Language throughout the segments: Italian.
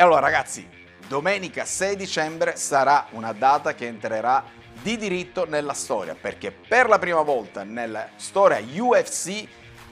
E allora ragazzi, domenica 6 dicembre sarà una data che entrerà di diritto nella storia, perché per la prima volta nella storia UFC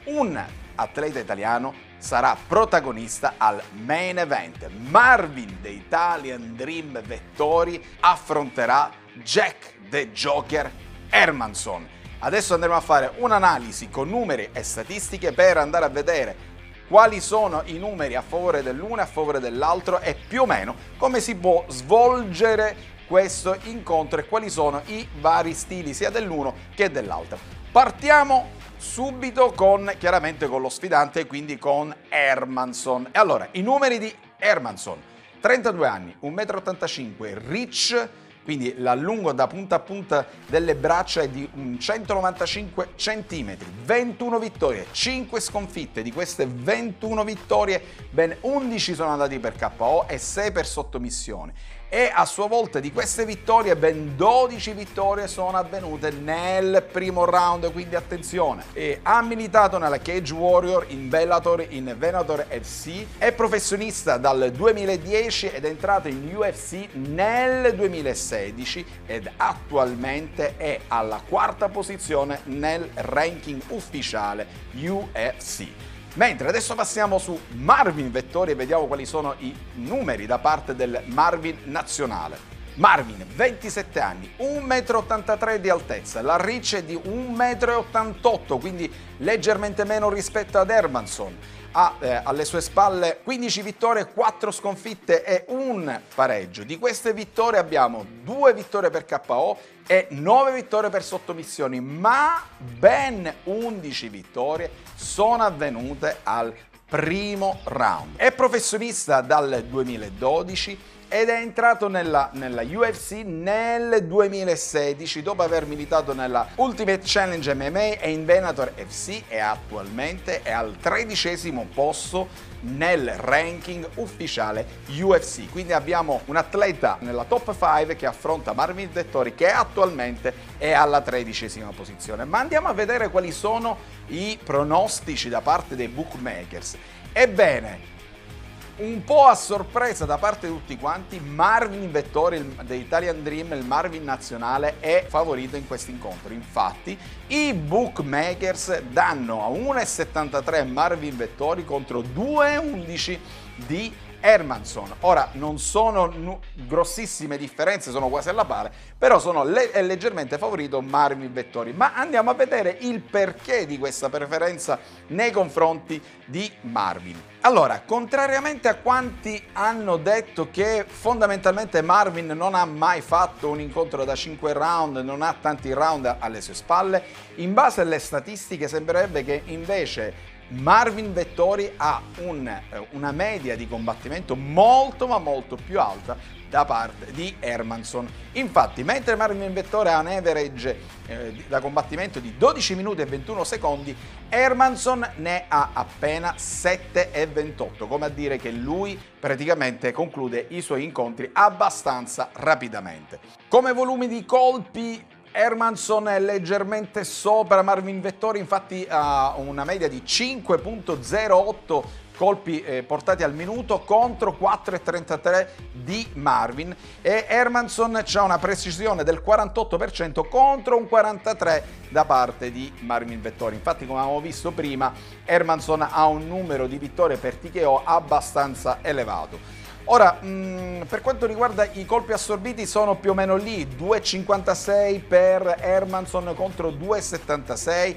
un atleta italiano sarà protagonista al main event. Marvin The Italian Dream Vettori affronterà Jack the Joker Hermanson. Adesso andremo a fare un'analisi con numeri e statistiche per andare a vedere quali sono i numeri a favore dell'uno e a favore dell'altro e più o meno come si può svolgere questo incontro e quali sono i vari stili sia dell'uno che dell'altro. Partiamo subito con chiaramente con lo sfidante, quindi con Hermanson. E allora, i numeri di Hermanson. 32 anni, 1,85 m, rich quindi l'allungo da punta a punta delle braccia è di 195 cm, 21 vittorie, 5 sconfitte, di queste 21 vittorie ben 11 sono andati per KO e 6 per sottomissione e a sua volta di queste vittorie ben 12 vittorie sono avvenute nel primo round, quindi attenzione. E ha militato nella Cage Warrior, in Bellator, in Venator FC, è professionista dal 2010 ed è entrato in UFC nel 2016 ed attualmente è alla quarta posizione nel ranking ufficiale UFC. Mentre adesso passiamo su Marvin Vettori e vediamo quali sono i numeri da parte del Marvin nazionale. Marvin, 27 anni, 1,83 m di altezza, la reach è di 1,88 m, quindi leggermente meno rispetto ad Hermanson. Ha eh, alle sue spalle 15 vittorie, 4 sconfitte e un pareggio. Di queste vittorie abbiamo 2 vittorie per KO e 9 vittorie per sottomissioni, ma ben 11 vittorie sono avvenute al primo round. È professionista dal 2012 ed è entrato nella, nella, UFC nel 2016 dopo aver militato nella Ultimate Challenge MMA e in Venator FC e attualmente è al tredicesimo posto nel ranking ufficiale UFC. Quindi abbiamo un atleta nella top 5 che affronta Marvin Vettori che attualmente è alla tredicesima posizione. Ma andiamo a vedere quali sono i pronostici da parte dei bookmakers. Ebbene, un po' a sorpresa da parte di tutti quanti, Marvin Vettori dell'Italian Dream, il Marvin nazionale, è favorito in questo incontro. Infatti, i bookmakers danno a 1,73 Marvin Vettori contro 2,11 di Hermanson. Ora non sono nu- grossissime differenze, sono quasi alla pari, però sono le- è leggermente favorito Marvin Vettori. Ma andiamo a vedere il perché di questa preferenza nei confronti di Marvin. Allora, contrariamente a quanti hanno detto che fondamentalmente Marvin non ha mai fatto un incontro da 5 round, non ha tanti round alle sue spalle, in base alle statistiche sembrerebbe che invece Marvin Vettori ha un, eh, una media di combattimento molto ma molto più alta da parte di Hermanson. Infatti, mentre Marvin Vettori ha un average eh, da combattimento di 12 minuti e 21 secondi, Hermanson ne ha appena 7 e 28, come a dire che lui praticamente conclude i suoi incontri abbastanza rapidamente. Come volumi di colpi Hermanson è leggermente sopra Marvin Vettori, infatti ha una media di 5.08 colpi eh, portati al minuto contro 4,33 di Marvin e Hermanson ha una precisione del 48% contro un 43% da parte di Marvin Vettori. Infatti come abbiamo visto prima Hermanson ha un numero di vittorie per TKO abbastanza elevato. Ora, mh, mm, per quanto riguarda i colpi assorbiti sono più o meno lì, 2,56 per Hermanson contro 2,76,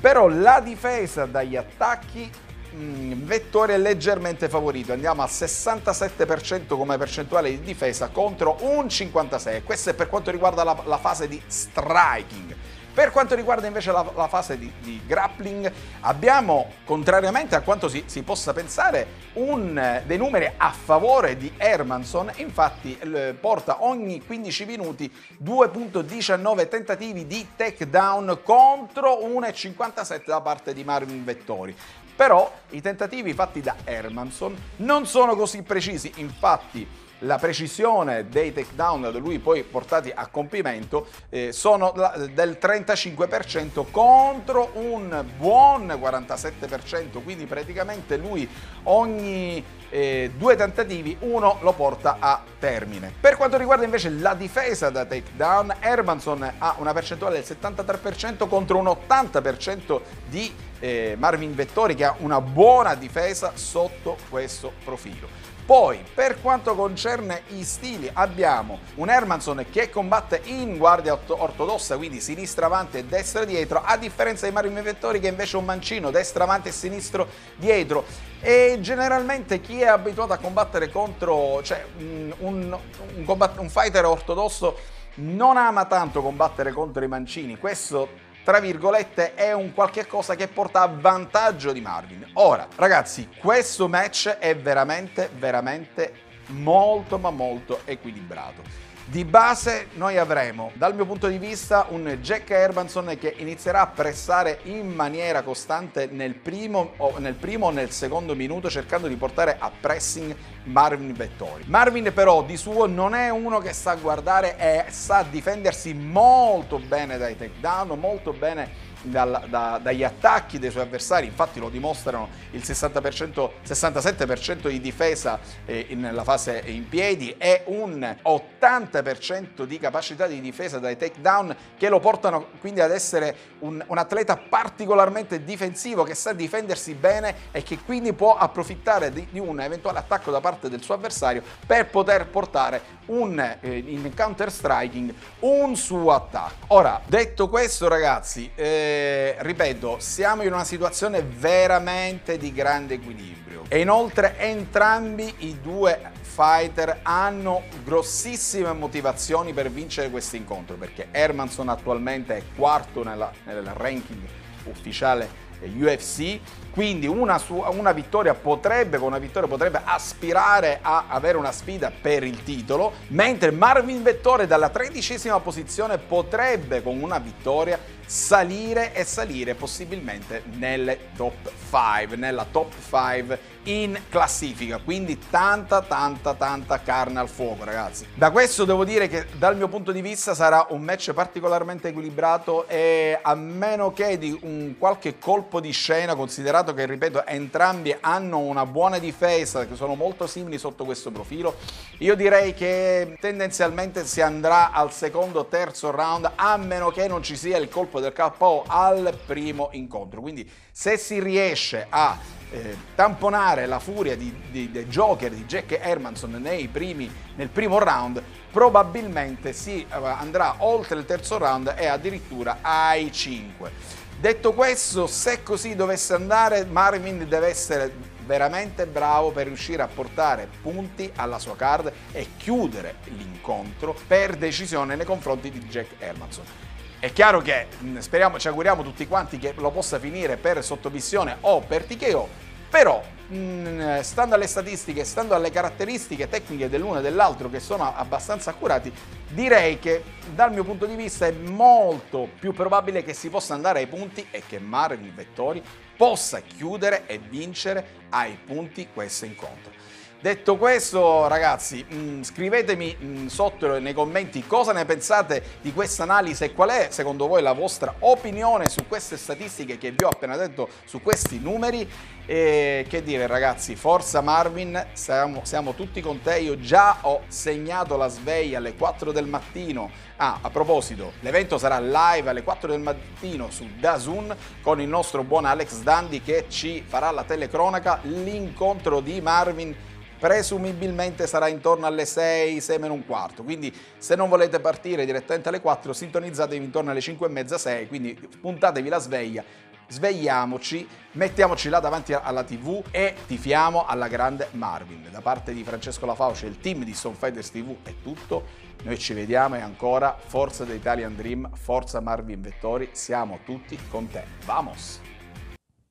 però la difesa dagli attacchi mm, Vettori è leggermente favorito, andiamo al 67% come percentuale di difesa contro un 56%, questo è per quanto riguarda la, la fase di striking. Per quanto riguarda invece la, la fase di, di, grappling, abbiamo, contrariamente a quanto si, si possa pensare, un, dei numeri a favore di Hermanson, infatti eh, porta ogni 15 minuti 2.19 tentativi di takedown contro 1.57 da parte di Marvin Vettori. Però i tentativi fatti da Hermanson non sono così precisi, infatti la precisione dei takedown da lui poi portati a compimento eh, sono del 35% contro un buon 47%, quindi praticamente lui ogni eh, due tentativi, uno lo porta a termine. Per quanto riguarda invece la difesa da takedown, Hermanson ha una percentuale del 73% contro un 80% di eh, Marvin Vettori che ha una buona difesa sotto questo profilo. Poi, per quanto concerne i stili, abbiamo un Hermanson che combatte in guardia ortodossa, quindi sinistra avanti e destra dietro, a differenza di Marvin Vettori che invece è un mancino, destra avanti e sinistro dietro. E generalmente chi è abituato a combattere contro, cioè un, un, un, un fighter ortodosso non ama tanto combattere contro i mancini, questo tra virgolette, è un qualche cosa che porta a vantaggio di Marvin. Ora, ragazzi, questo match è veramente, veramente molto, ma molto equilibrato. Di base noi avremo, dal mio punto di vista, un Jack Hermanson che inizierà a pressare in maniera costante nel primo o nel, primo o nel secondo minuto cercando di portare a pressing Marvin Vettori. Marvin però di suo non è uno che sa guardare e sa difendersi molto bene dai takedown, molto bene dal, da, dagli attacchi dei suoi avversari, infatti lo dimostrano il 60%, 67% di difesa eh, nella fase in piedi e un 80% di capacità di difesa dai takedown che lo portano quindi ad essere un, un atleta particolarmente difensivo che sa difendersi bene e che quindi può approfittare di, di un eventuale attacco da parte del suo avversario per poter portare un, eh, in counter striking un suo attacco. Ora, detto questo ragazzi, eh, ripeto, siamo in una situazione veramente di grande equilibrio. E inoltre entrambi i due fighter hanno grossissime motivazioni per vincere questo incontro, perché Hermanson attualmente è quarto nella, nel ranking ufficiale UFC, quindi una, sua, una, vittoria potrebbe, con una vittoria potrebbe aspirare a avere una sfida per il titolo, mentre Marvin Vettore dalla tredicesima posizione potrebbe con una vittoria salire e salire possibilmente nelle top 5, nella top 5 in classifica, quindi tanta tanta tanta carne al fuoco ragazzi. Da questo devo dire che dal mio punto di vista sarà un match particolarmente equilibrato e a meno che di un qualche colpo di scena, considerato che ripeto entrambi hanno una buona difesa, che sono molto simili sotto questo profilo, io direi che tendenzialmente si andrà al secondo terzo round a meno che non ci sia il colpo del KO al primo incontro. Quindi se si riesce a eh, tamponare la furia di, di, del Joker di Jack Hermanson primi, nel primo round, probabilmente si eh, andrà oltre il terzo round e addirittura ai 5. Detto questo, se così dovesse andare, Marvin deve essere veramente bravo per riuscire a portare punti alla sua card e chiudere l'incontro per decisione nei confronti di Jack Hermanson. È chiaro che mm, speriamo, ci auguriamo tutti quanti che lo possa finire per sottomissione o per TKO, però mm, stando alle statistiche, stando alle caratteristiche tecniche dell'uno e dell'altro che sono abbastanza accurati, direi che dal mio punto di vista è molto più probabile che si possa andare ai punti e che Marvin Vettori possa chiudere e vincere ai punti questo incontro. Detto questo, ragazzi, mh, mm, scrivetemi mh, mm, sotto nei commenti cosa ne pensate di questa analisi e qual è secondo voi la vostra opinione su queste statistiche che vi ho appena detto, su questi numeri. E che dire, ragazzi, forza Marvin, siamo, siamo tutti con te. Io già ho segnato la sveglia alle 4 del mattino. Ah, a proposito, l'evento sarà live alle 4 del mattino su Dazun con il nostro buon Alex Dandi che ci farà la telecronaca, l'incontro di Marvin presumibilmente sarà intorno alle 6, 6 meno un quarto, quindi se non volete partire direttamente alle 4 sintonizzatevi intorno alle 5 e mezza, 6, quindi puntatevi la sveglia, svegliamoci, mettiamoci là davanti alla tv e tifiamo alla grande Marvin. Da parte di Francesco Lafauce e il team di Stone Fighters TV è tutto, noi ci vediamo e ancora forza The Italian Dream, forza Marvin Vettori, siamo tutti con te. Vamos!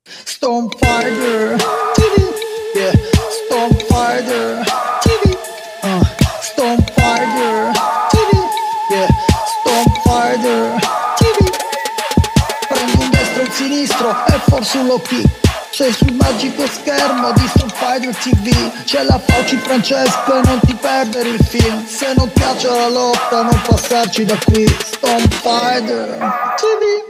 Stone Fighter Yeah, Storm Fighter TV. Uh, Storm Fighter TV. Yeah, Storm Fighter TV. Prendi un destro e un sinistro e forse un low kick. Sei sul magico schermo di Storm Fighter TV C'è la Fauci Francesco e non ti perdere il film Se non piace la lotta non passarci da qui Storm Fighter TV